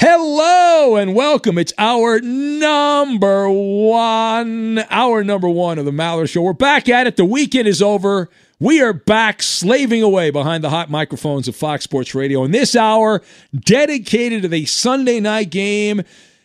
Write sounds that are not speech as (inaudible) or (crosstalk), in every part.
Hello and welcome. It's hour number one, hour number one of the Maller Show. We're back at it. The weekend is over. We are back slaving away behind the hot microphones of Fox Sports Radio. In this hour, dedicated to the Sunday night game,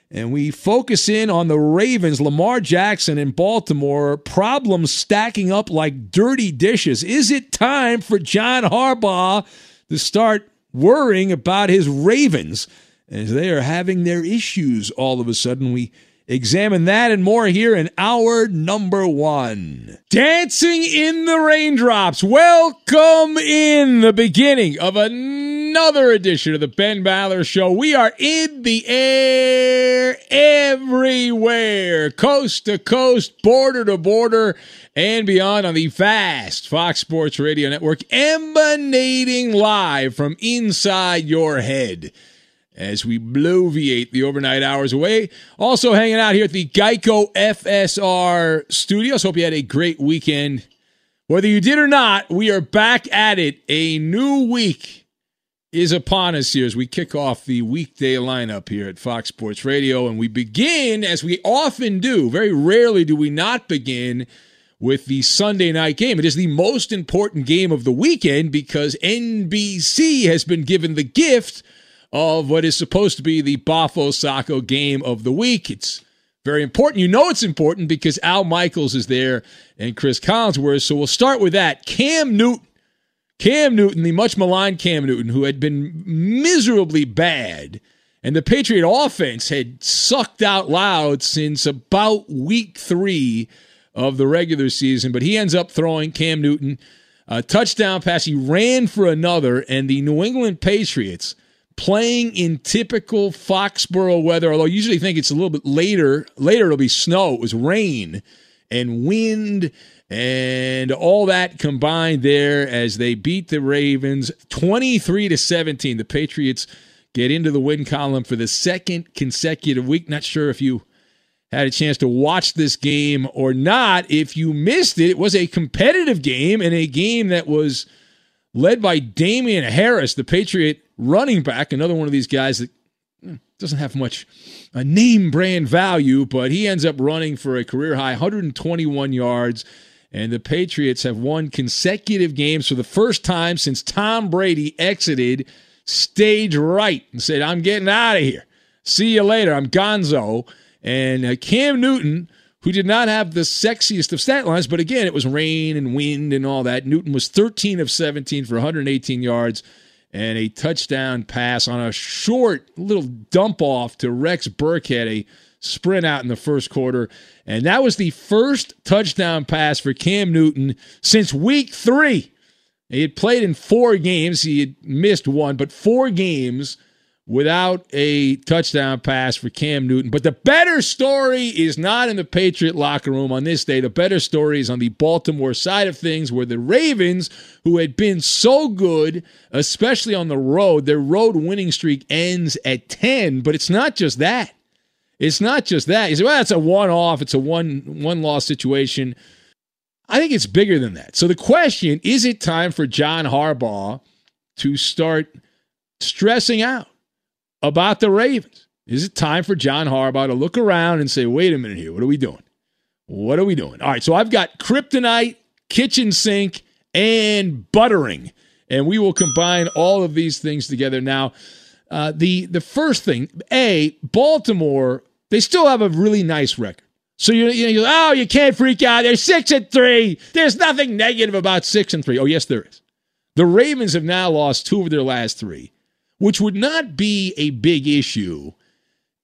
and we focus in on the Ravens, Lamar Jackson in Baltimore, problems stacking up like dirty dishes. Is it time for John Harbaugh to start worrying about his Ravens? As they are having their issues all of a sudden. We examine that and more here in our number one. Dancing in the raindrops. Welcome in the beginning of another edition of the Ben Maller Show. We are in the air everywhere, coast to coast, border to border. And beyond on the vast Fox Sports Radio Network, emanating live from inside your head as we bloviate the overnight hours away. Also hanging out here at the Geico FSR studios. Hope you had a great weekend. Whether you did or not, we are back at it. A new week is upon us here as we kick off the weekday lineup here at Fox Sports Radio. And we begin, as we often do, very rarely do we not begin with the Sunday night game. It is the most important game of the weekend because NBC has been given the gift of what is supposed to be the Bafo Sacco game of the week. It's very important. You know it's important because Al Michaels is there and Chris Collinsworth. So we'll start with that. Cam Newton. Cam Newton, the much maligned Cam Newton, who had been miserably bad, and the Patriot offense had sucked out loud since about week three of the regular season. But he ends up throwing Cam Newton a touchdown pass. He ran for another, and the New England Patriots playing in typical Foxborough weather, although I usually think it's a little bit later. Later it'll be snow. It was rain and wind And all that combined there as they beat the Ravens 23 to 17. The Patriots get into the win column for the second consecutive week. Not sure if you had a chance to watch this game or not. If you missed it, it was a competitive game and a game that was led by Damien Harris, the Patriot running back, another one of these guys that doesn't have much a name brand value, but he ends up running for a career high 121 yards. And the Patriots have won consecutive games for the first time since Tom Brady exited stage right and said, I'm getting out of here. See you later. I'm gonzo. And uh, Cam Newton, who did not have the sexiest of stat lines, but again, it was rain and wind and all that. Newton was 13 of 17 for 118 yards and a touchdown pass on a short little dump off to Rex Burkhead, a sprint out in the first quarter. And that was the first touchdown pass for Cam Newton since week three. He had played in four games. He had missed one, but four games without a touchdown pass for Cam Newton. But the better story is not in the Patriot locker room on this day. The better story is on the Baltimore side of things, where the Ravens, who had been so good, especially on the road, their road winning streak ends at 10. But it's not just that. It's not just that. You say, well, it's a one off, it's a one one loss situation. I think it's bigger than that. So the question is it time for John Harbaugh to start stressing out? About the Ravens. Is it time for John Harbaugh to look around and say, wait a minute here, what are we doing? What are we doing? All right, so I've got kryptonite, kitchen sink, and buttering. And we will combine all of these things together. Now, uh, the the first thing, A, Baltimore, they still have a really nice record. So you you know, oh, you can't freak out. They're six and three. There's nothing negative about six and three. Oh, yes, there is. The Ravens have now lost two of their last three which would not be a big issue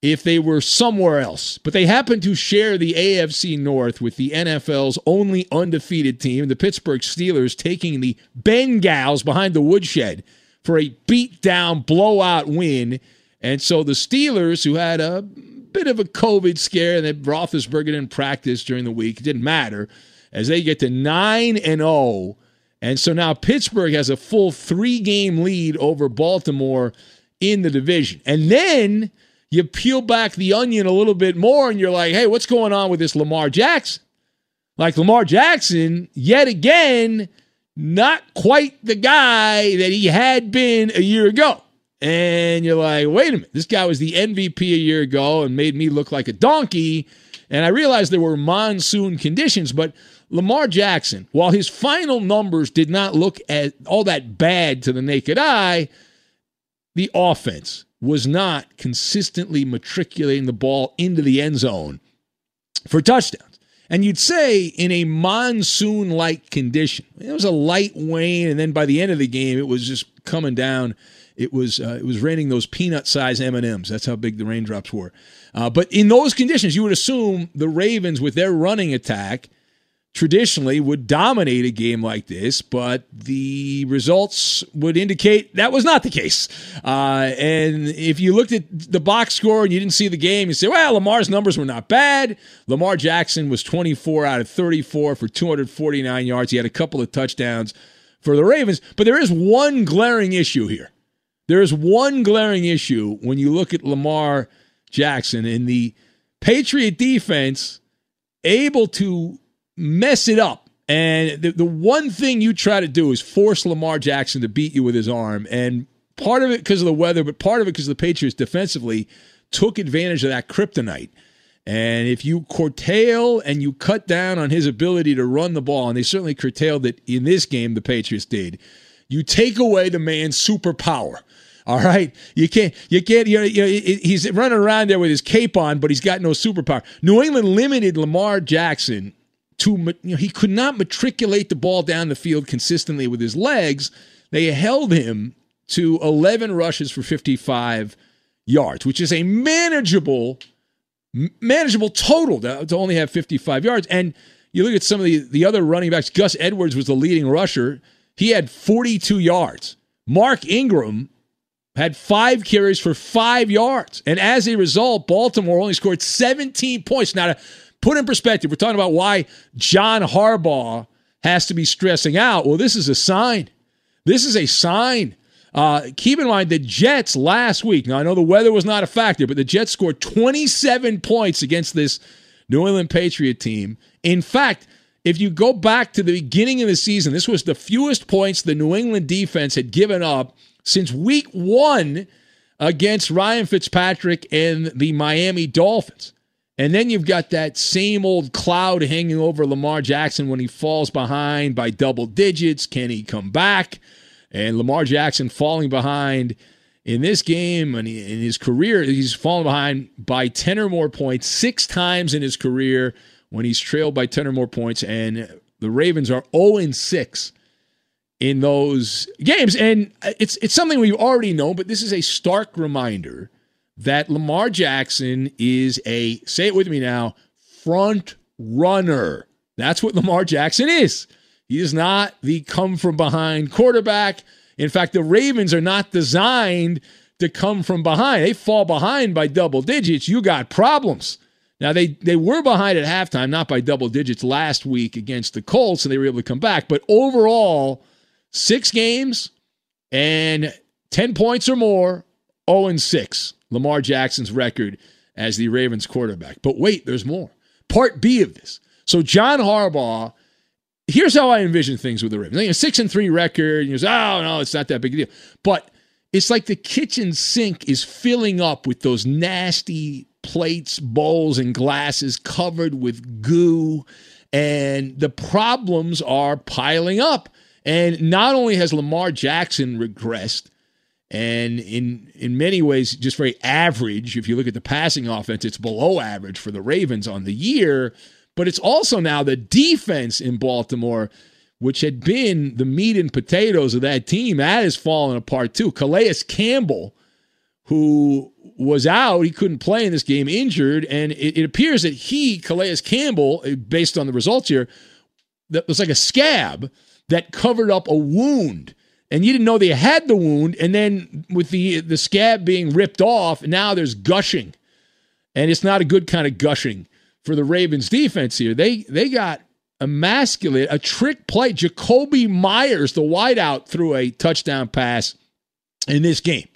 if they were somewhere else. But they happen to share the AFC North with the NFL's only undefeated team, the Pittsburgh Steelers, taking the Bengals behind the woodshed for a beat-down blowout win. And so the Steelers, who had a bit of a COVID scare and that Roethlisberger didn't practice during the week, it didn't matter, as they get to 9 and 0 and so now Pittsburgh has a full three game lead over Baltimore in the division. And then you peel back the onion a little bit more and you're like, hey, what's going on with this Lamar Jackson? Like Lamar Jackson, yet again, not quite the guy that he had been a year ago. And you're like, wait a minute, this guy was the MVP a year ago and made me look like a donkey. And I realized there were monsoon conditions, but Lamar Jackson, while his final numbers did not look at all that bad to the naked eye, the offense was not consistently matriculating the ball into the end zone for touchdowns. And you'd say in a monsoon like condition, it was a light rain, and then by the end of the game, it was just coming down. It was uh, it was raining those peanut sized M and M's. That's how big the raindrops were. Uh, but in those conditions, you would assume the Ravens, with their running attack, traditionally would dominate a game like this, but the results would indicate that was not the case. Uh, and if you looked at the box score and you didn't see the game, you say, well, Lamar's numbers were not bad. Lamar Jackson was 24 out of 34 for 249 yards. He had a couple of touchdowns for the Ravens, but there is one glaring issue here. There is one glaring issue when you look at Lamar Jackson and the Patriot defense able to mess it up. And the, the one thing you try to do is force Lamar Jackson to beat you with his arm. And part of it because of the weather, but part of it because the Patriots defensively took advantage of that kryptonite. And if you curtail and you cut down on his ability to run the ball, and they certainly curtailed it in this game, the Patriots did, you take away the man's superpower. All right, you can't, you can't, you know, he's running around there with his cape on, but he's got no superpower. New England limited Lamar Jackson to you know, he could not matriculate the ball down the field consistently with his legs. They held him to 11 rushes for 55 yards, which is a manageable manageable total to, to only have 55 yards. And you look at some of the, the other running backs. Gus Edwards was the leading rusher. He had 42 yards. Mark Ingram had five carries for five yards. And as a result, Baltimore only scored 17 points. Now, put in perspective, we're talking about why John Harbaugh has to be stressing out. Well, this is a sign. This is a sign. Uh, keep in mind the Jets last week. Now I know the weather was not a factor, but the Jets scored 27 points against this New England Patriot team. In fact, if you go back to the beginning of the season, this was the fewest points the New England defense had given up since week one against Ryan Fitzpatrick and the Miami Dolphins. And then you've got that same old cloud hanging over Lamar Jackson when he falls behind by double digits. Can he come back? And Lamar Jackson falling behind in this game and in his career, he's fallen behind by 10 or more points six times in his career when he's trailed by 10 or more points. And the Ravens are 0 6 in those games. And it's, it's something we've already known, but this is a stark reminder that Lamar Jackson is a, say it with me now, front runner. That's what Lamar Jackson is. He is not the come from behind quarterback. In fact, the Ravens are not designed to come from behind. They fall behind by double digits. You got problems. Now they they were behind at halftime, not by double digits last week against the Colts, and they were able to come back. But overall, six games and ten points or more, 0 and 6. Lamar Jackson's record as the Ravens quarterback. But wait, there's more. Part B of this. So John Harbaugh, here's how I envision things with the Ravens. a six and three record, and you say, oh no, it's not that big a deal. But it's like the kitchen sink is filling up with those nasty plates, bowls, and glasses covered with goo, and the problems are piling up. And not only has Lamar Jackson regressed, and in in many ways just very average. If you look at the passing offense, it's below average for the Ravens on the year. But it's also now the defense in Baltimore, which had been the meat and potatoes of that team, that has fallen apart too. Calais Campbell, who was out, he couldn't play in this game, injured, and it, it appears that he, Calais Campbell, eh, based on the results here, that was like a scab that covered up a wound and you didn't know they had the wound, and then with the the scab being ripped off, now there's gushing, and it's not a good kind of gushing for the Ravens defense here. They they got emasculate a trick play. Jakobi Meyers, the wideout, threw a touchdown pass in this game,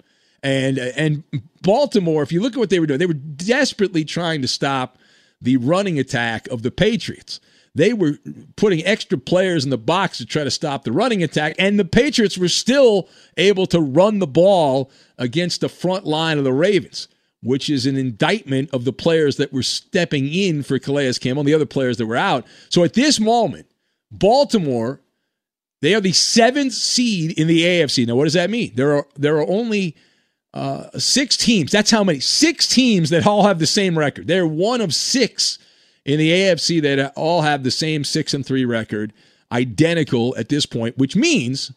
and and Baltimore. If you look at what they were doing, they were desperately trying to stop the running attack of the Patriots they were putting extra players in the box to try to stop the running attack, and the Patriots were still able to run the ball against the front line of the Ravens, which is an indictment of the players that were stepping in for Calais Campbell and the other players that were out. So at this moment, Baltimore, they are the seventh seed in the AFC. Now, what does that mean? There are there are only uh, six teams. That's how many? Six teams that all have the same record. They're one of six in the AFC that all have the same six and three record, identical at this point, which means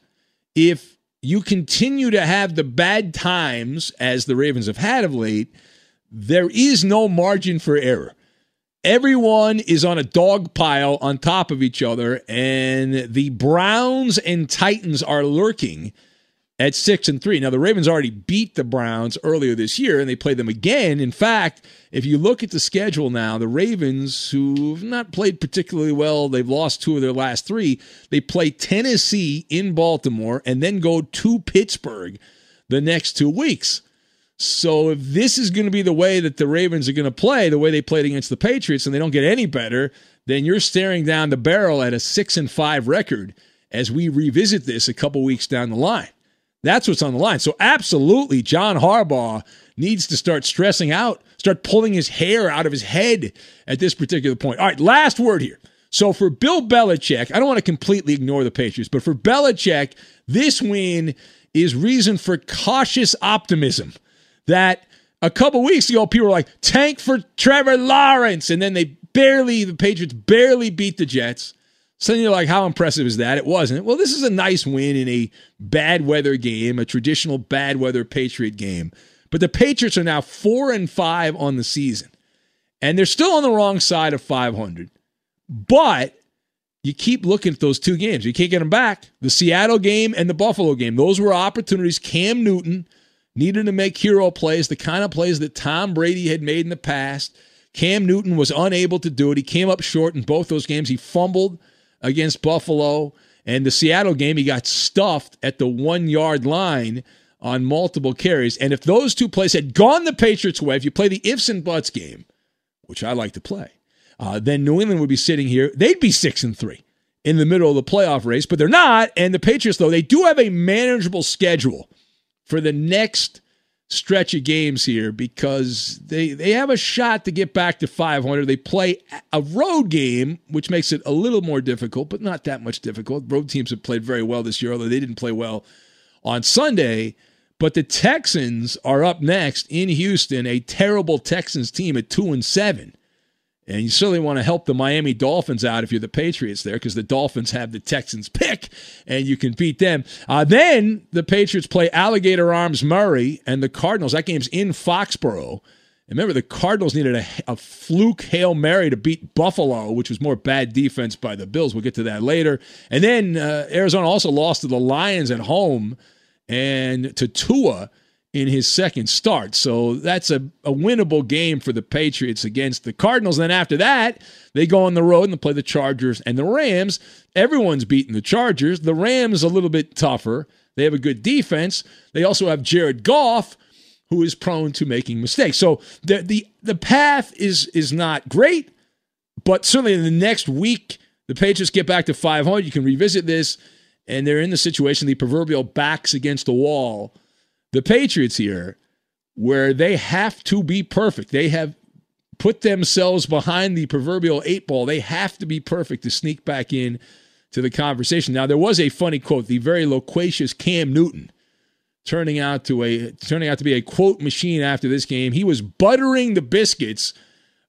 if you continue to have the bad times as the Ravens have had of late, there is no margin for error. Everyone is on a dog pile on top of each other, and the Browns and Titans are lurking at six and three. Now, the Ravens already beat the Browns earlier this year, and they play them again. In fact, if you look at the schedule now, the Ravens, who've not played particularly well, they've lost two of their last three. They play Tennessee in Baltimore and then go to Pittsburgh the next two weeks. So if this is going to be the way that the Ravens are going to play, the way they played against the Patriots, and they don't get any better, then you're staring down the barrel at a six and five record as we revisit this a couple weeks down the line. That's what's on the line. So, absolutely, John Harbaugh needs to start stressing out, start pulling his hair out of his head at this particular point. All right, last word here. So, for Bill Belichick, I don't want to completely ignore the Patriots, but for Belichick, this win is reason for cautious optimism that a couple weeks ago, people were like, tank for Trevor Lawrence. And then they barely, the Patriots barely beat the Jets. So you're like, how impressive is that? It wasn't. Well, this is a nice win in a bad weather game, a traditional bad weather Patriot game. But the Patriots are now four and five on the season, and they're still on the wrong side of 500. But you keep looking at those two games. You can't get them back. The Seattle game and the Buffalo game. Those were opportunities. Cam Newton needed to make hero plays, the kind of plays that Tom Brady had made in the past Cam Newton was unable to do it. He came up short in both those games. He fumbled against Buffalo. And the Seattle game, he got stuffed at the one yard line on multiple carries. And if those two plays had gone the Patriots' way, if you play the ifs and buts game, which I like to play, uh, then New England would be sitting here. They'd be six and three in the middle of the playoff race, but they're not. And the Patriots, though, they do have a manageable schedule for the next stretch of games here because they they have a shot to get back to 500. They play a road game, which makes it a little more difficult, but not that much difficult. Road teams have played very well this year, although they didn't play well on Sunday. But the Texans are up next in Houston, a terrible Texans team at two and seven. And you certainly want to help the Miami Dolphins out if you're the Patriots there, because the Dolphins have the Texans pick and you can beat them. Uh, then the Patriots play Alligator Arms Murray and the Cardinals. That game's in Foxborough. And remember, the Cardinals needed a, a fluke Hail Mary to beat Buffalo, which was more bad defense by the Bills. We'll get to that later. And then uh, Arizona also lost to the Lions at home and to Tua in his second start. So that's a, a winnable game for the Patriots against the Cardinals. Then after that, they go on the road and they play the Chargers and the Rams. Everyone's beating the Chargers. The Rams a little bit tougher. They have a good defense. They also have Jared Goff, who is prone to making mistakes. So the the the path is is not great, but certainly in the next week, the Patriots get back to 500. You can revisit this, and they're in the situation the proverbial backs against the wall the Patriots here, where they have to be perfect. They have put themselves behind the proverbial eight ball. They have to be perfect to sneak back in to the conversation. Now, there was a funny quote, the very loquacious Cam Newton turning out to a turning out to be a quote machine after this game. He was buttering the biscuits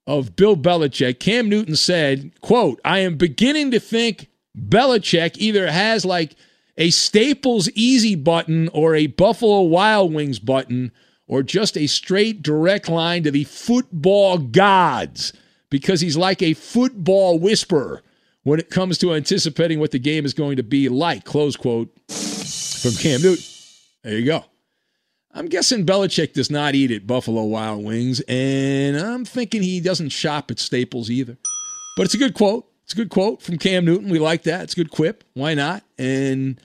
of Bill Belichick. Cam Newton said, quote, I am beginning to think Belichick either has like a Staples Easy button or a Buffalo Wild Wings button or just a straight direct line to the football gods because he's like a football whisperer when it comes to anticipating what the game is going to be like. Close quote from Cam Newton. There you go. I'm guessing Belichick does not eat at Buffalo Wild Wings, and I'm thinking he doesn't shop at Staples either. But it's a good quote. It's a good quote from Cam Newton. We like that. It's a good quip. Why not? And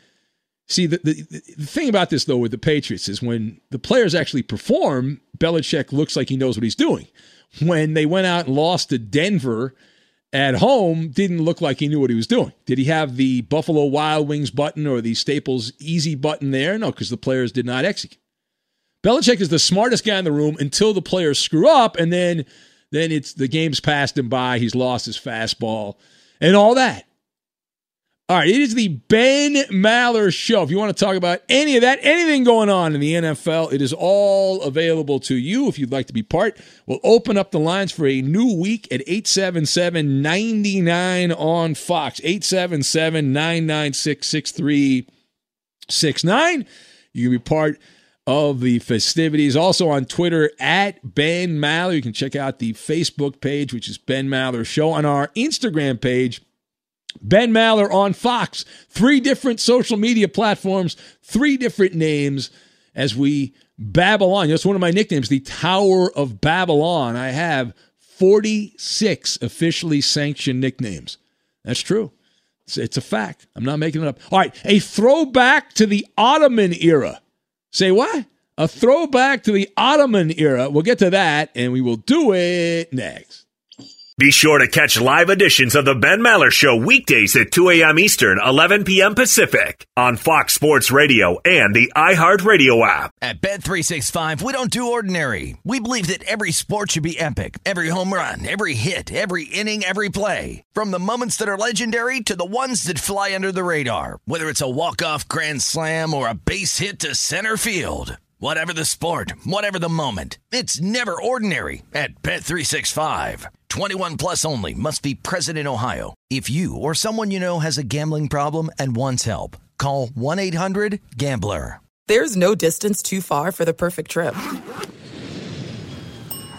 See, the, the, the, thing about this, though, with the Patriots is when the players actually perform, Belichick looks like he knows what he's doing. When they went out and lost to Denver at home, didn't look like he knew what he was doing. Did he have the Buffalo Wild Wings button or the Staples Easy button there? No, because the players did not execute. Belichick is the smartest guy in the room until the players screw up, and then then it's the game's passed him by. He's lost his fastball and all that. All right, it is the Ben Maller Show. If you want to talk about any of that, anything going on in the NFL, it is all available to you if you'd like to be part. We'll open up the lines for a new week at 877 99 on Fox. 877 996 6369. You can be part of the festivities. Also on Twitter at Ben Maller. You can check out the Facebook page, which is Ben Maller Show. On our Instagram page, Ben Maller on Fox. Three different social media platforms, three different names as we Babylon. That's one of my nicknames, the Tower of Babylon. I have 46 officially sanctioned nicknames. That's true. It's, it's, a fact. I'm not making it up. All right, a throwback to the Ottoman era. Say what? A throwback to the Ottoman era. We'll get to that, and we will do it next. Be sure to catch live editions of the Ben Maller Show weekdays at 2 a.m. Eastern, 11 p.m. Pacific on Fox Sports Radio and the iHeartRadio app. At Bet365, we don't do ordinary. We believe that every sport should be epic. Every home run, every hit, every inning, every play. From the moments that are legendary to the ones that fly under the radar. Whether it's a walk-off grand slam or a base hit to center field. Whatever the sport, whatever the moment, it's never ordinary at Bet365. 21 plus only must be present in Ohio. If you or someone you know has a gambling problem and wants help, call 1-800-GAMBLER. There's no distance too far for the perfect trip.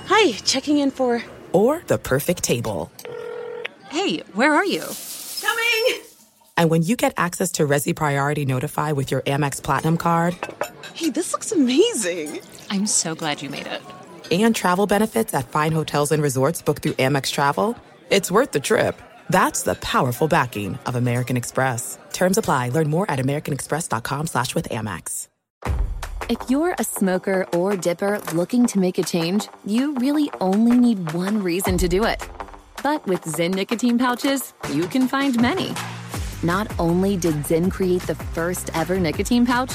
Hi, checking in for or the perfect table. Hey, where are you? Coming. And when you get access to Resy Priority Notify with your Amex Platinum card, Hey, this looks amazing. I'm so glad you made it and travel benefits at fine hotels and resorts booked through Amex Travel, it's worth the trip. That's the powerful backing of American Express. Terms apply. Learn more at americanexpress.com slash with Amex. If you're a smoker or dipper looking to make a change, you really only need one reason to do it. But with Zyn nicotine pouches, you can find many. Not only did Zyn create the first ever nicotine pouch,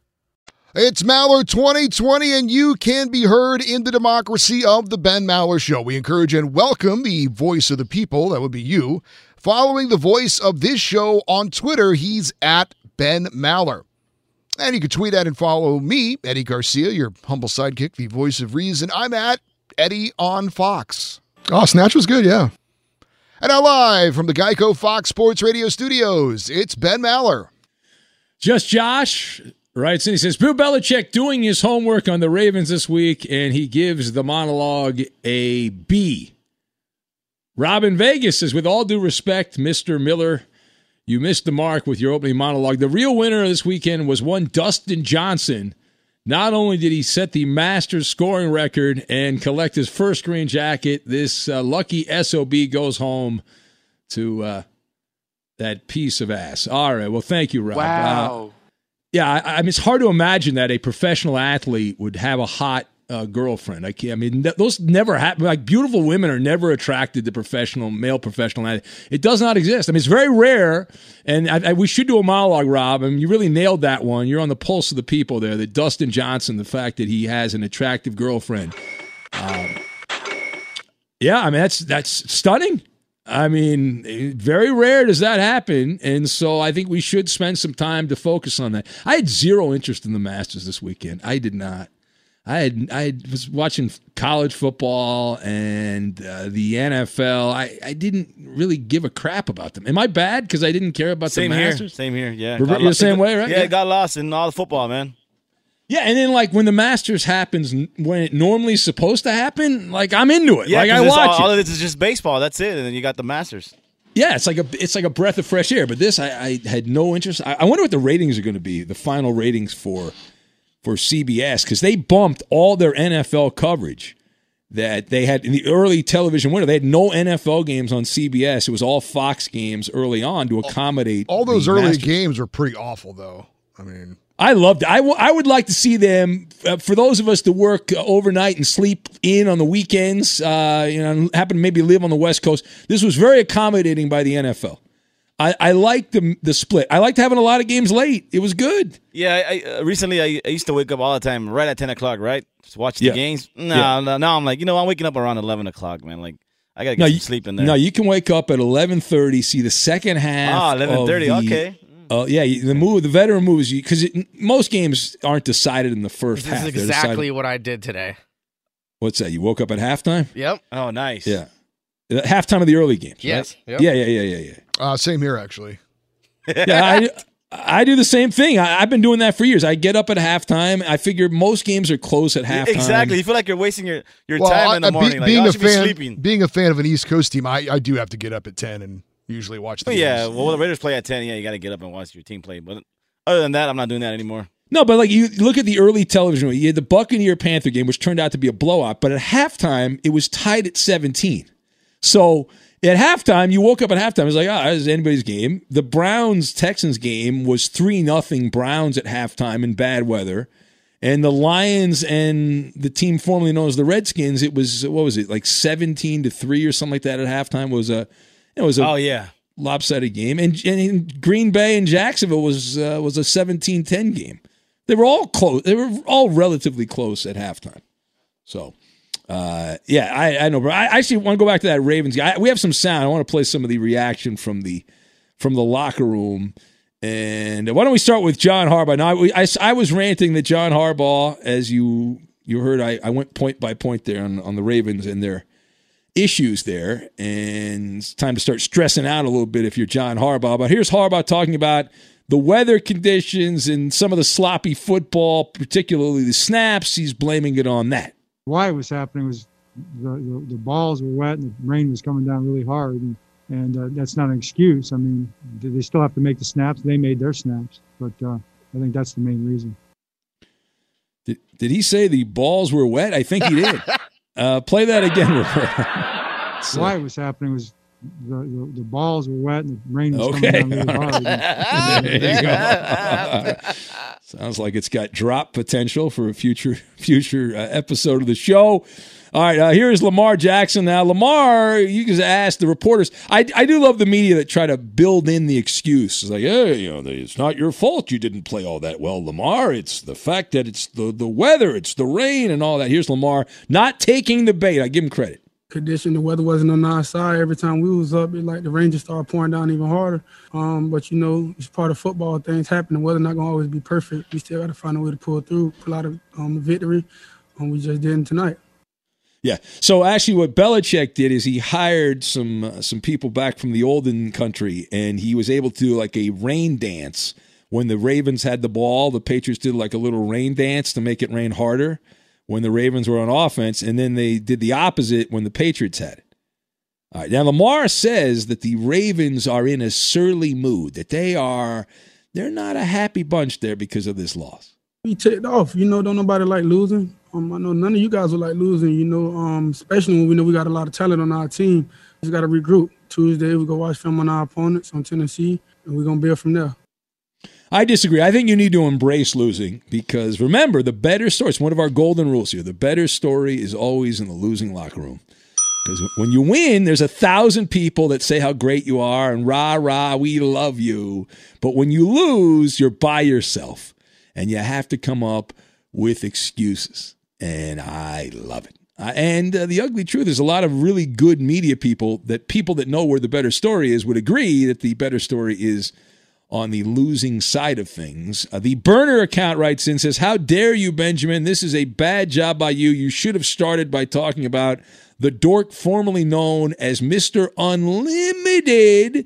It's Maller 2020, and you can be heard in the democracy of the Ben Maller Show. We encourage and welcome the voice of the people, that would be you, following the voice of this show on Twitter. He's at Ben Maller. And you can tweet at and follow me, Eddie Garcia, your humble sidekick, the voice of reason. I'm at Eddie on Fox. Oh, Snatch was good, yeah. And now live from the Geico Fox Sports Radio studios, it's Ben Maller. Just Josh Right, and he says Bill Belichick doing his homework on the Ravens this week, and he gives the monologue a B. Robin Vegas says, with all due respect, Mister Miller, you missed the mark with your opening monologue. The real winner this weekend was one Dustin Johnson. Not only did he set the Masters scoring record and collect his first green jacket, this uh, lucky sob goes home to uh, that piece of ass. All right, well, thank you, Rob. Wow. Uh, yeah, I, I, mean, it's hard to imagine that a professional athlete would have a hot uh, girlfriend. I, I mean, those never happen. Like beautiful women are never attracted to professional male professional. Athlete. It does not exist. I mean, it's very rare. And I, we should do a monologue, Rob. I mean, you really nailed that one. You're on the pulse of the people there. That Dustin Johnson, the fact that he has an attractive girlfriend. Um, yeah, I mean that's that's stunning. I mean, very rare does that happen. And so I think we should spend some time to focus on that. I had zero interest in the Masters this weekend. I did not. I had I was watching college football and uh, the NFL. I, I didn't really give a crap about them. Am I bad because I didn't care about same the Masters? Here, same here. Yeah, you're the same way, right? Yeah, yeah, got lost in all the football, man. Yeah, and then like when the Masters happens when it normally is supposed to happen, like I'm into it. Yeah, like 'cause I watch all, it. all of this is just baseball. That's it, and then you got the Masters. Yeah, it's like a it's like a breath of fresh air. But this, I, I had no interest. I, I wonder what the ratings are going to be. The final ratings for for CBS because they bumped all their NFL coverage that they had in the early television window. They had no NFL games on CBS. It was all Fox games early on to accommodate All those the early Masters. games were pretty awful, though. I mean, I loved it. I, w- I would like to see them uh, for those of us that work uh, overnight and sleep in on the weekends. Uh, you know, happen to maybe live on the West Coast. This was very accommodating by the NFL. I, I like the the split. I liked having a lot of games late. It was good. Yeah, I, I, uh, recently I, I used to wake up all the time right at ten o'clock, right? Just watch the Yeah. games. No, Yeah. no, now I'm like, you know, I'm waking up around eleven o'clock, man. Like, I gotta get No, some you, sleep in there. no, you can wake up at eleven thirty, see the second half. Ah, 11:30, okay. Uh, yeah, the move, the veteran moves you because most games aren't decided in the first This half. is exactly what I did today. what's that? You woke up at halftime. Yep. Oh, nice. Yeah, halftime of the early games. Yes. Right? Yep. Yeah, yeah, yeah, yeah, yeah. uh, same here actually. yeah, I, I do the same thing. I, I've been doing that for years. I get up at halftime. I figure most games are close at halftime. Exactly. You feel like you're wasting your, your Well, time I- in the I- be- morning. like, being oh, I a should be sleeping. being a fan of an East Coast team, I, I do have to get up at ten and usually watch the Oh, yeah, games. well, the Raiders play at ten. Yeah, you got to get up and watch your team play. But other than that, I'm not doing that anymore. No, but like you look at the early television, you had the Buccaneer Panther game, which turned out to be a blowout. But at halftime, it was tied at 17. So at halftime, you woke up at halftime. It was like, ah, this is anybody's game. The Browns Texans game was 3 nothing Browns at halftime in bad weather. And the Lions and the team formerly known as the Redskins, it was what was it like seventeen to three or something like that at halftime was a it was a Oh yeah, lopsided game. And, and Green Bay and Jacksonville was uh, was a 17-10 game. They were all close. They were all relatively close at halftime. So, uh, yeah, I, I know, but I actually want to go back to that Ravens. I, we have some sound. I want to play some of the reaction from the from the locker room. And why don't we start with John Harbaugh? Now, I, I, I was ranting that John Harbaugh, as you you heard, I, I went point by point there on, on the Ravens and their issues there. And it's time to start stressing out a little bit if you're John Harbaugh. But here's Harbaugh talking about the weather conditions and some of the sloppy football, particularly the snaps. He's blaming it on that. why it was happening was the, the, the balls were wet and the rain was coming down really hard. And, and uh, that's not an excuse. I mean, they they still have to make the snaps. They made their snaps. But uh, I think that's the main reason. Did, did he say the balls were wet? I think he did. (laughs) uh, play that again. (laughs) Roberto. So- why it was happening was the, the, the balls were wet and the rain was Okay. coming down really hard. And- there you go. (laughs) Sounds like it's got drop potential for a future future uh, episode of the show. All right, uh, here is Lamar Jackson now. Lamar, you can ask the reporters. I, I do love the media that try to build in the excuse. It's like, hey, you know, it's not your fault you didn't play all that well, Lamar. It's the fact that it's the, the weather, it's the rain, and all that. Here's Lamar not taking the bait. I give him credit. condition. The weather wasn't on our side. Every time we was up, it like the rain just started pouring down even harder. Um, but you know, it's part of football. Things happen. The weather not gonna always be perfect. We still got to find a way to pull through, pull out a um, victory. And we just didn't tonight. Yeah. So actually, what Belichick did is he hired some uh, some people back from the olden country, and he was able to do like a rain dance when the Ravens had the ball. The Patriots did like a little rain dance to make it rain harder when the Ravens were on offense, and then they did the opposite when the Patriots had it. All right. Now Lamar says that the Ravens are in a surly mood, that they are they're not a happy bunch there because of this loss. We ticked off. You know, don't nobody like losing. Um, I know none of you guys would like losing. You know, um, especially when we know we got a lot of talent on our team. We just got to regroup. Tuesday we go watch film on our opponents on Tennessee, and we're gonna build from there. I disagree. I think you need to embrace losing because remember, the better story, it's one of our golden rules here. The better story is always in the losing locker room. Because when you win, there's a thousand people that say how great you are and rah, rah, we love you. But when you lose, you're by yourself and you have to come up with excuses. And I love it. Uh, and uh, the ugly truth is, a lot of really good media people that people that know where the better story is would agree that the better story is on the losing side of things. Uh, the burner account writes in says, "How dare you, Benjamin? This is a bad job by you. You should have started by talking about the dork formerly known as Mister Unlimited,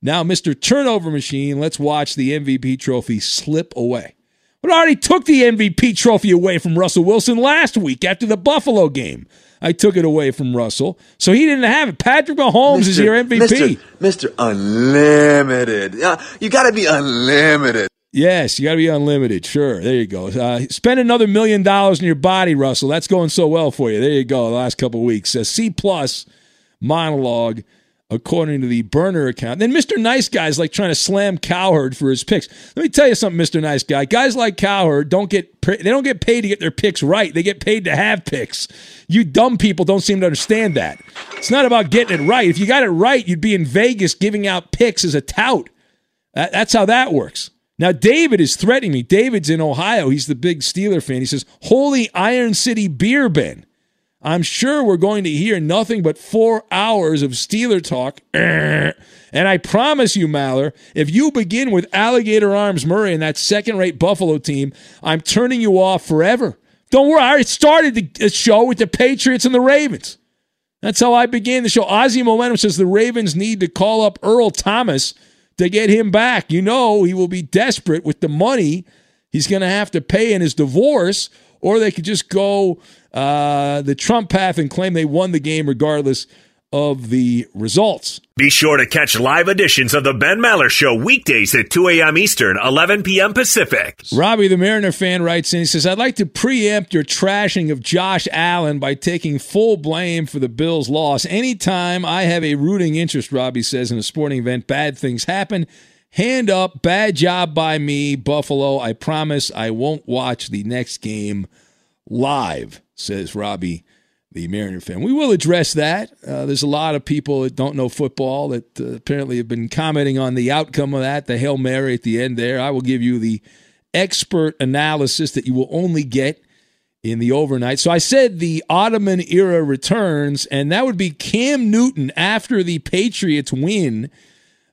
now Mister Turnover Machine. Let's watch the MVP trophy slip away." But I already took the MVP trophy away from Russell Wilson last week after the Buffalo game. I took it away from Russell, so he didn't have it. Patrick Mahomes is your MVP. Mr. Mr. Unlimited. You got to be unlimited. Yes, you got to be unlimited. Sure, there you go. Uh, spend another million dollars in your body, Russell. That's going so well for you. There you go. The last couple of weeks, a C plus monologue according to the burner account. Then Mr. Nice Guy's like trying to slam Cowherd for his picks. Let me tell you something, Mr. Nice Guy. Guys like Cowherd don't get they don't get paid to get their picks right. They get paid to have picks. You dumb people don't seem to understand that. It's not about getting it right. If you got it right, you'd be in Vegas giving out picks as a tout. That's how that works. Now, David is threatening me. David's in Ohio. He's the big Steeler fan. He says, Holy Iron City Beer Ben. I'm sure we're going to hear nothing but four hours of Steeler talk. (clears throat) And I promise you, Maller, if you begin with Alligator Arms Murray and that second rate Buffalo team, I'm turning you off forever. Don't worry, I already started the show with the Patriots and the Ravens. That's how I began the show. Ozzy Momentum says the Ravens need to call up Earl Thomas to get him back. You know, he will be desperate with the money he's going to have to pay in his divorce, or they could just go uh, the Trump path and claim they won the game regardless of the results. Be sure to catch live editions of the Ben Maller Show weekdays at 2 a.m. Eastern, 11 p.m. Pacific. Robbie, the Mariner fan, writes in. He says, I'd like to preempt your trashing of Josh Allen by taking full blame for the Bills' loss. Anytime I have a rooting interest, Robbie says, in a sporting event, bad things happen. Hand up, bad job by me, Buffalo. I promise I won't watch the next game live, says Robbie the Mariner fan. We will address that. Uh, there's a lot of people that don't know football that uh, apparently have been commenting on the outcome of that, the Hail Mary at the end there. I will give you the expert analysis that you will only get in the overnight. So I said the Ottoman era returns, and that would be Cam Newton after the Patriots win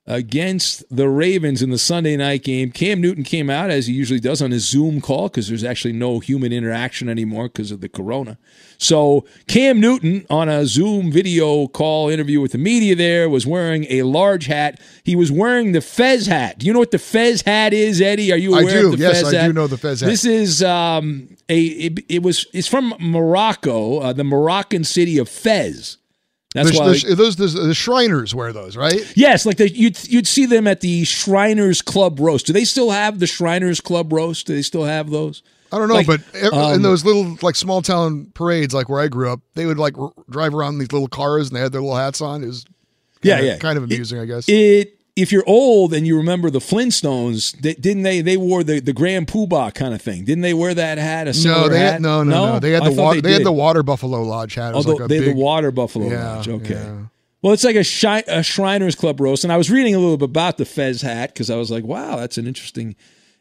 against the Ravens in the Sunday night game. Cam Newton came out, as he usually does, on his Zoom call because there's actually no human interaction anymore because of the corona. So Cam Newton on a Zoom video call interview with the media there was wearing a large hat. He was wearing the Fez hat. Do you know what the Fez hat is, Eddie? Are you aware I do. of the yes, Fez I hat? do know the Fez hat. This is um, a it, it was it's from Morocco, uh, the Moroccan city of Fez. That's the, why the, those the, the Shriners wear those, right? Yes, like the, you'd you'd see them at the Shriners Club roast. Do they still have the Shriners Club roast? Do they still have those? I don't know, Like, but um, in those little like small town parades, like where I grew up, they would like r- drive around in these little cars and they had their little hats on. It was Yeah, kinda- yeah. kind of amusing, I guess. It if you're old and you remember the Flintstones, they, didn't they? They wore the the Grand Poobah kind of thing. Didn't they wear that hat? A no, they hat? had no, no, no, They had the water. They, had the water buffalo lodge hat. Although like a they big, had the water buffalo Yeah, lodge. Okay. yeah. Well, it's like a, shi- a Shriners Club roast, and I was reading a little bit about the Fez hat because I was like, "Wow, that's an interesting,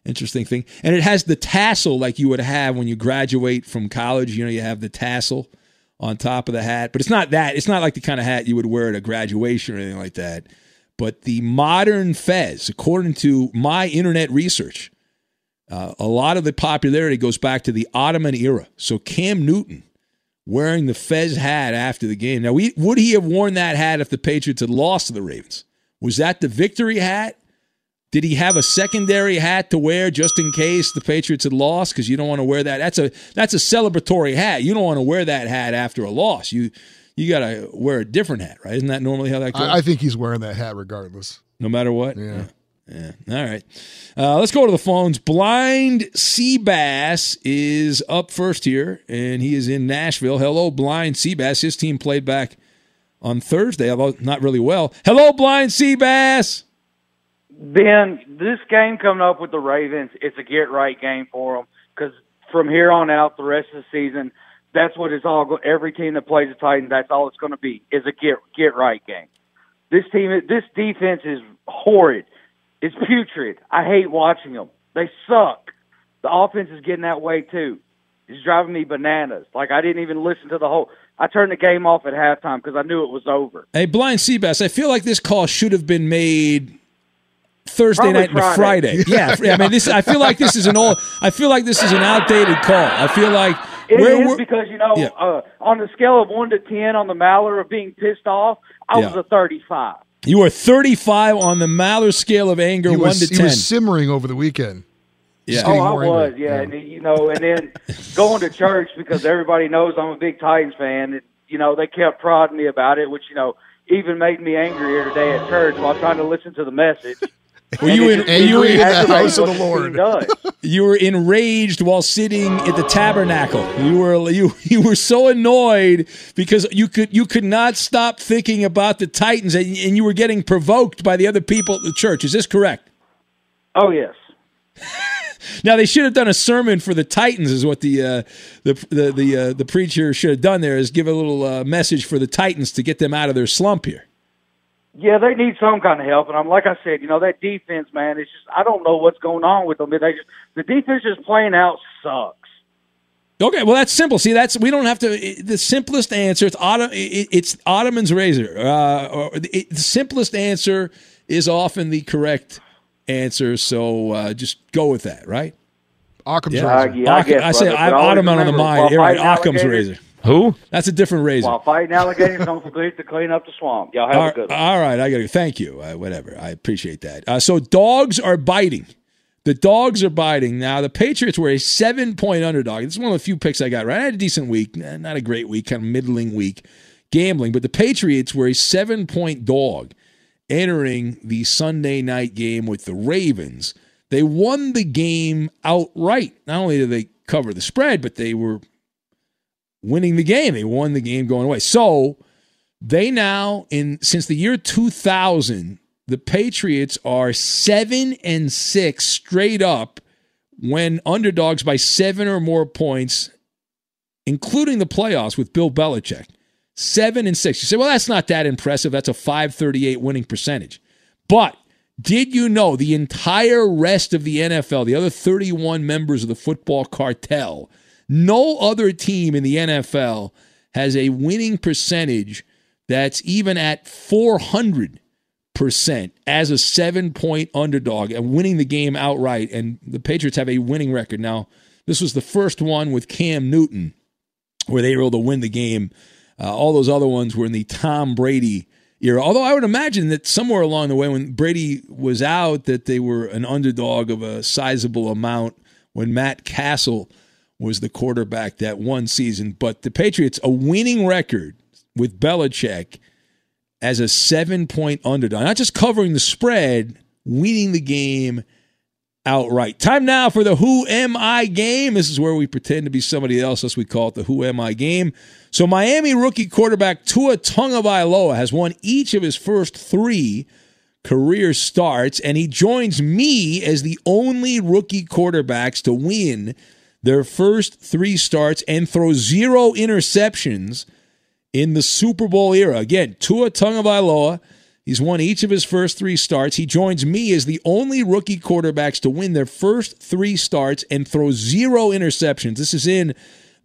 interesting thing." And it has the tassel like you would have when you graduate from college. You know, you have the tassel on top of the hat, but it's not that. It's not like the kind of hat you would wear at a graduation or anything like that. But the modern Fez, according to my internet research, uh, a lot of the popularity goes back to the Ottoman era. So Cam Newton wearing the Fez hat after the game. Now, we, would he have worn that hat if the Patriots had lost to the Ravens? Was that the victory hat? Did he have a secondary hat to wear just in case the Patriots had lost? Because you don't want to wear that. That's a that's a celebratory hat. You don't want to wear that hat after a loss. You you got to wear a different hat, right? Isn't that normally how that goes? I, I think he's wearing that hat regardless. no matter what. Yeah. Yeah. All right. Uh, let's go to the phones. Blind Seabass is up first here, and he is in Nashville. Hello, Blind Seabass. His team played back on Thursday, although not really well. Hello, Blind Seabass. Ben, this game coming up with the Ravens, it's a get right game for them because from here on out, the rest of the season, that's what it's all. Go- every team that plays the Titans, that's all it's going to be is a get get right game. This team, this defense is horrid. It's putrid. I hate watching them. They suck. The offense is getting that way too. It's driving me bananas. Like I didn't even listen to the whole. I turned the game off at halftime because I knew it was over. Hey, Blind Seabass, I feel like this call should have been made Thursday Probably night and Friday. Friday. (laughs) Yeah, I mean, this. I feel like this is an old. I feel like this is an outdated call. I feel like It where is we're- because you know, Yeah. uh, on the scale of one to ten on the Maller of being pissed off, I was a thirty-five. you are 35 on the Maller scale of anger, He one was, to he was simmering over the weekend. Yeah. Oh, I was, yeah. And you know, and then going to church because everybody knows I'm a big Titans fan. And, you know, they kept prodding me about it, which you know even made me angrier today at church while trying to listen to the message. Were you in, were you in aggravates house of the Lord. (laughs) You were enraged while sitting at the tabernacle. You were you (laughs) you were so annoyed because you could you could not stop thinking about the Titans and, and you were getting provoked by the other people at the church. Is this correct? Oh yes. (laughs) Now they should have done a sermon for the Titans. Is what the uh, the the the, uh, the preacher should have done. There is give a little uh, message for the Titans to get them out of their slump here. Yeah, they need some kind of help, and I'm like I said, you know that defense, man. It's just I don't know what's going on with them. They just the defense just playing out sucks. Okay, well that's simple. See, that's we don't have to. it- the simplest answer it's Otto, it, it's Ottoman's razor. Uh, or it, the simplest answer is often the correct answer. So uh, just go with that, right? Occam's Yeah. razor. Uh, yeah, I guess, I say I have Ottoman on the mind. while right, Occam's alligators- razor. Who? That's a different razor. While fighting alligators, don't forget to clean up the swamp. Y'all have All a good one. all right, I got to thank you. Uh, whatever, I appreciate that. Uh, so dogs are biting. The dogs are biting. Now the Patriots were a seven-point underdog. This is one of the few picks I got right. I had a decent week, not a great week, kind of middling week gambling, but the Patriots were a seven-point dog entering the Sunday night game with the Ravens. They won the game outright. Not only did they cover the spread, but they were winning the game. They won the game going away. So they now in since the year 2000, the Patriots are 7 and 6 straight up when underdogs by 7 or more points including the playoffs with Bill Belichick. 7 and 6. You say, "Well, that's not that impressive. That's a 538 winning percentage." But did you know the entire rest of the NFL, the other 31 members of the football cartel, no other team in the NFL has a winning percentage that's even at 400% as a seven point underdog and winning the game outright. And the Patriots have a winning record. Now, this was the first one with Cam Newton where they were able to win the game. Uh, all those other ones were in the Tom Brady era. Although I would imagine that somewhere along the way, when Brady was out, that they were an underdog of a sizable amount when Matt Cassel was the quarterback that one season. But the Patriots, a winning record with Belichick as a seven point underdog, not just covering the spread, winning the game outright. Time now for the Who Am I game. This is where we pretend to be somebody else, as we call it the Who Am I game. So Miami rookie quarterback Tua Tagovailoa has won each of his first three career starts, and he joins me as the only rookie quarterbacks to win their first three starts and throw zero interceptions in the Super Bowl era. Again, Tua Tagovailoa. He's won each of his first three starts. He joins me as the only rookie quarterbacks to win their first three starts and throw zero interceptions. This is in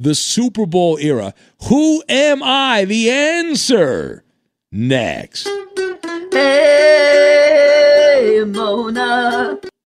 the Super Bowl era. Who am I? The answer next. Hey, Mona.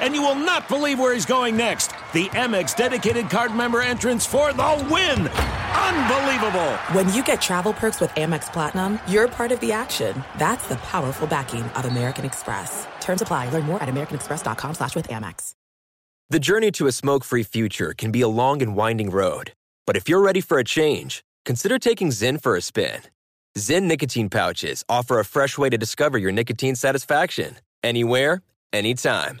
And you will not believe where he's going next. The Amex dedicated card member entrance for the win! Unbelievable! When you get travel perks with Amex Platinum, you're part of the action. That's the powerful backing of American Express. Terms apply. Learn more at americanexpress.com slash with Amex. The journey to a smoke free future can be a long and winding road. But if you're ready for a change, consider taking Zyn for a spin. Zyn nicotine pouches offer a fresh way to discover your nicotine satisfaction anywhere, anytime.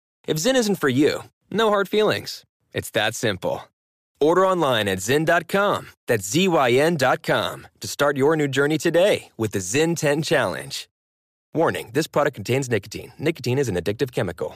If Zyn isn't for you, no hard feelings. It's that simple. Order online at Zyn.com. That's Z-Y-N.com to start your new journey today with the Zyn 10 Challenge. Warning, this product contains nicotine. Nicotine is an addictive chemical.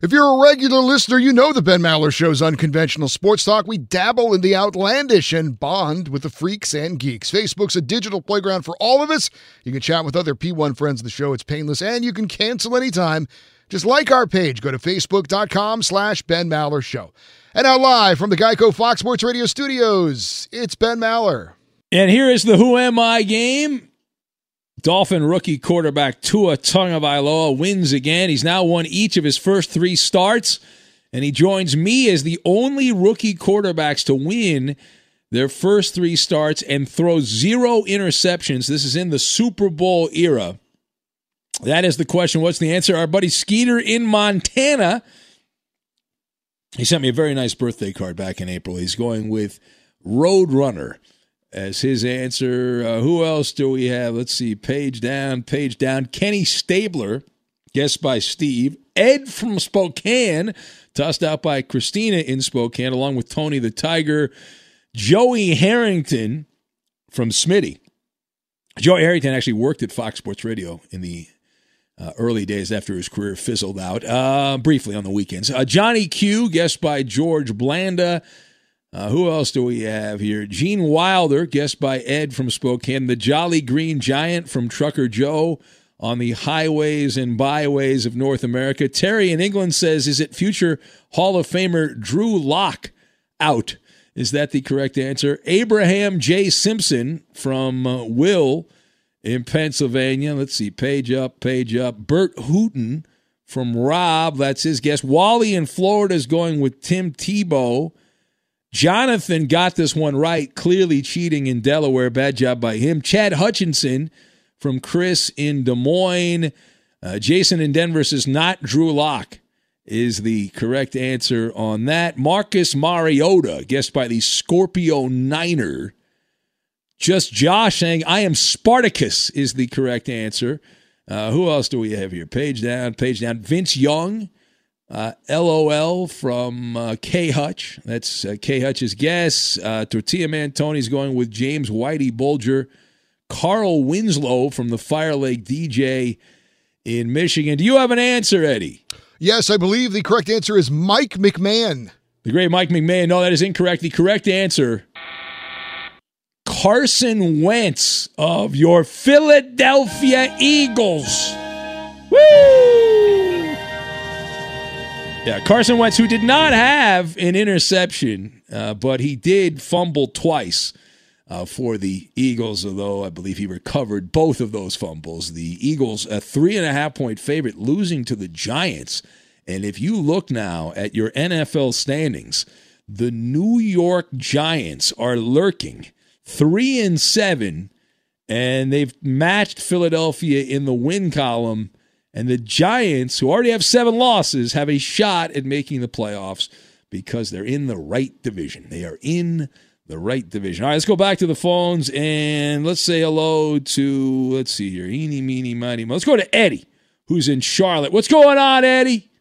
If you're a regular listener, you know the Ben Maller Show's unconventional sports talk. We dabble in the outlandish and bond with the freaks and geeks. Facebook's a digital playground for all of us. You can chat with other P1 friends of the show. It's painless, and you can cancel anytime. Just like our page. Go to facebook.com slash Ben Maller Show. And now live from the Geico Fox Sports Radio studios, it's Ben Maller. And here is the Who Am I game. Dolphin rookie quarterback Tua Tagovailoa wins again. He's now won each of his first three starts, and he joins me as the only rookie quarterbacks to win their first three starts and throw zero interceptions. This is in the Super Bowl era. That is the question. What's the answer? Our buddy Skeeter in Montana. He sent me a very nice birthday card back in April. He's going with Roadrunner as his answer. Uh, who else do we have? Let's see. Page down, page down. Kenny Stabler, guessed by Steve. Ed from Spokane, tossed out by Christina in Spokane, along with Tony the Tiger. Joey Harrington from Smitty. Joey Harrington actually worked at Fox Sports Radio in the uh, early days after his career fizzled out, uh, briefly on the weekends. Uh, Johnny Q, guessed by George Blanda. Uh, who else do we have here? Gene Wilder, guest by Ed from Spokane. The Jolly Green Giant from Trucker Joe on the highways and byways of North America. Terry in England says, Is it future Hall of Famer Drew Lock out? Is that the correct answer? Abraham J. Simpson from uh, Will in Pennsylvania. Let's see. Page up, page up. Burt Hooton from Rob. That's his guess. Wally in Florida is going with Tim Tebow. Jonathan got this one right, clearly cheating in Delaware. Bad job by him. Chad Hutchinson from Chris in Des Moines. Uh, Jason in Denver says not Drew Lock is the correct answer on that. Marcus Mariota, guessed by the Scorpio Niner. Just Josh saying I am Spartacus is the correct answer. Uh, who else do we have here? Page down, page down. Vince Young Uh, LOL from uh, K Hutch. That's uh, K Hutch's guess. Uh, Tortilla Man Tony's going with James Whitey Bulger. Carl Winslow from the Fire Lake DJ in Michigan. Do you have an answer, Eddie? Yes, I believe the correct answer is Mike McMahon. The great Mike McMahon. No, that is incorrect. The correct answer Carson Wentz of your Philadelphia Eagles. Woo! Yeah, Carson Wentz, who did not have an interception, uh, but he did fumble twice uh, for the Eagles, although I believe he recovered both of those fumbles. The Eagles, a three and a half point favorite, losing to the Giants. And if you look now at your NFL standings, the New York Giants are lurking three and seven, and they've matched Philadelphia in the win column. And the Giants, who already have seven losses, have a shot at making the playoffs because they're in the right division. They are in the right division. All right, let's go back to the phones and let's say hello to, let's see here, eeny, meeny, miny, mo. Let's go to Eddie, who's in Charlotte. What's going on, Eddie?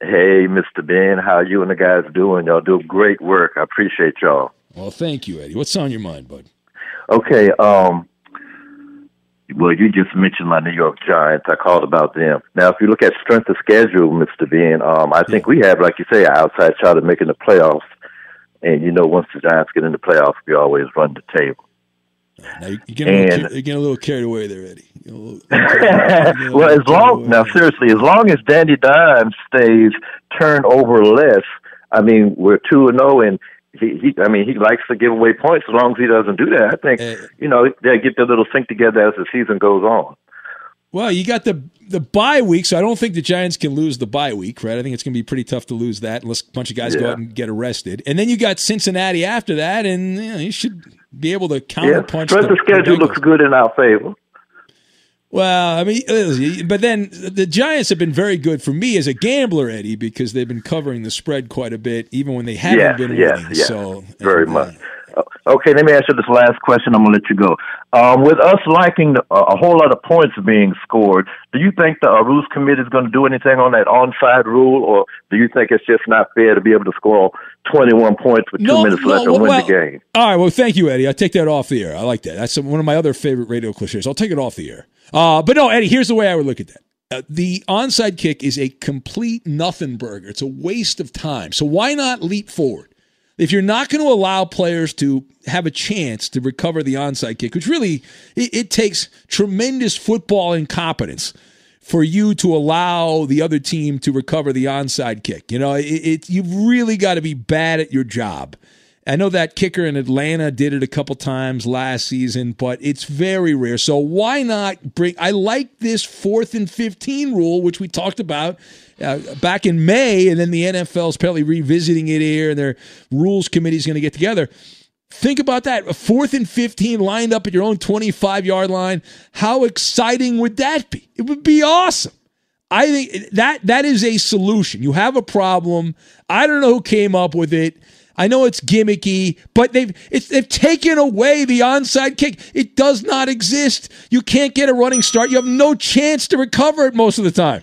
Hey, Mr. Ben, how you and the guys doing? Y'all do great work. I appreciate y'all. Well, thank you, Eddie. What's on your mind, bud? Okay, um, well, you just mentioned my New York Giants. I called about them. Now, if you look at strength of schedule, Mr. Ben, um, I think we have, like you say, an outside shot at making the playoffs. And you know, once the Giants get in the playoffs, we always run the table. Now you're getting, a little, you're getting a little carried away there, Eddie. Little, (laughs) well, as long now, seriously, as long as Danny Dimes stays turnover less, I mean, we're two and zero, and he, he, I mean, he likes to give away points. As long as he doesn't do that, I think Uh, you know they get their little sync together as the season goes on. Well, you got the the bye week, so I don't think the Giants can lose the bye week, right? I think it's going to be pretty tough to lose that unless a bunch of guys go out and get arrested. And then you got Cincinnati after that, and you, know, you should be able to Yeah, counterpunch. strength the, of schedule the looks good in our favor. Well, I mean, uh, but then the Giants have been very good for me as a gambler, Eddie, because they've been covering the spread quite a bit, even when they haven't been yes, winning. So very much. Uh, Okay, let me ask you this last question. I'm gonna let you go. Um, with us liking the, a whole lot of points being scored, do you think the uh, rules committee is going to do anything on that onside rule, or do you think it's just not fair to be able to score 21 points with two No, minutes no, left and win well- the game? All right. Well, thank you, Eddie. I take that off the air. I like that. That's one of my other favorite radio cliches. I'll take it off the air. Uh, but no, Eddie. Here's the way I would look at that. Uh, the onside kick is a complete nothing burger. It's a waste of time. So why not leap forward? If you're not going to allow players to have a chance to recover the onside kick, which really it, it takes tremendous football incompetence for you to allow the other team to recover the onside kick. You know, it, it you've really got to be bad at your job. I know that kicker in Atlanta did it a couple times last season, but it's very rare. So why not bring? I like this fourth and fifteen rule, which we talked about uh, back in May, and then the NFL is apparently revisiting it here, and their rules committee is going to get together. Think about that. A fourth and 15 lined up at your own 25 yard line. How exciting would that be? It would be awesome. I think that that is a solution. You have a problem. I don't know who came up with it. I know it's gimmicky, but they've they've taken away the onside kick. It does not exist. You can't get a running start. You have no chance to recover it most of the time.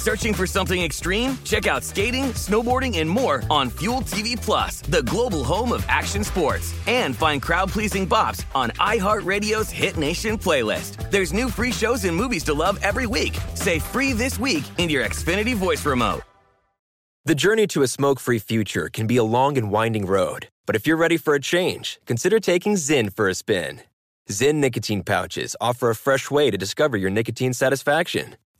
Searching for something extreme? Check out skating, snowboarding, and more on Fuel TV Plus, the global home of action sports. And find crowd-pleasing bops on iHeartRadio's Hit Nation playlist. There's new free shows and movies to love every week. Say free this week in your Xfinity voice remote. The journey to a smoke free future can be a long and winding road, but if you're ready for a change, consider taking Zyn for a spin. Zyn nicotine pouches offer a fresh way to discover your nicotine satisfaction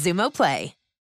Xumo Play.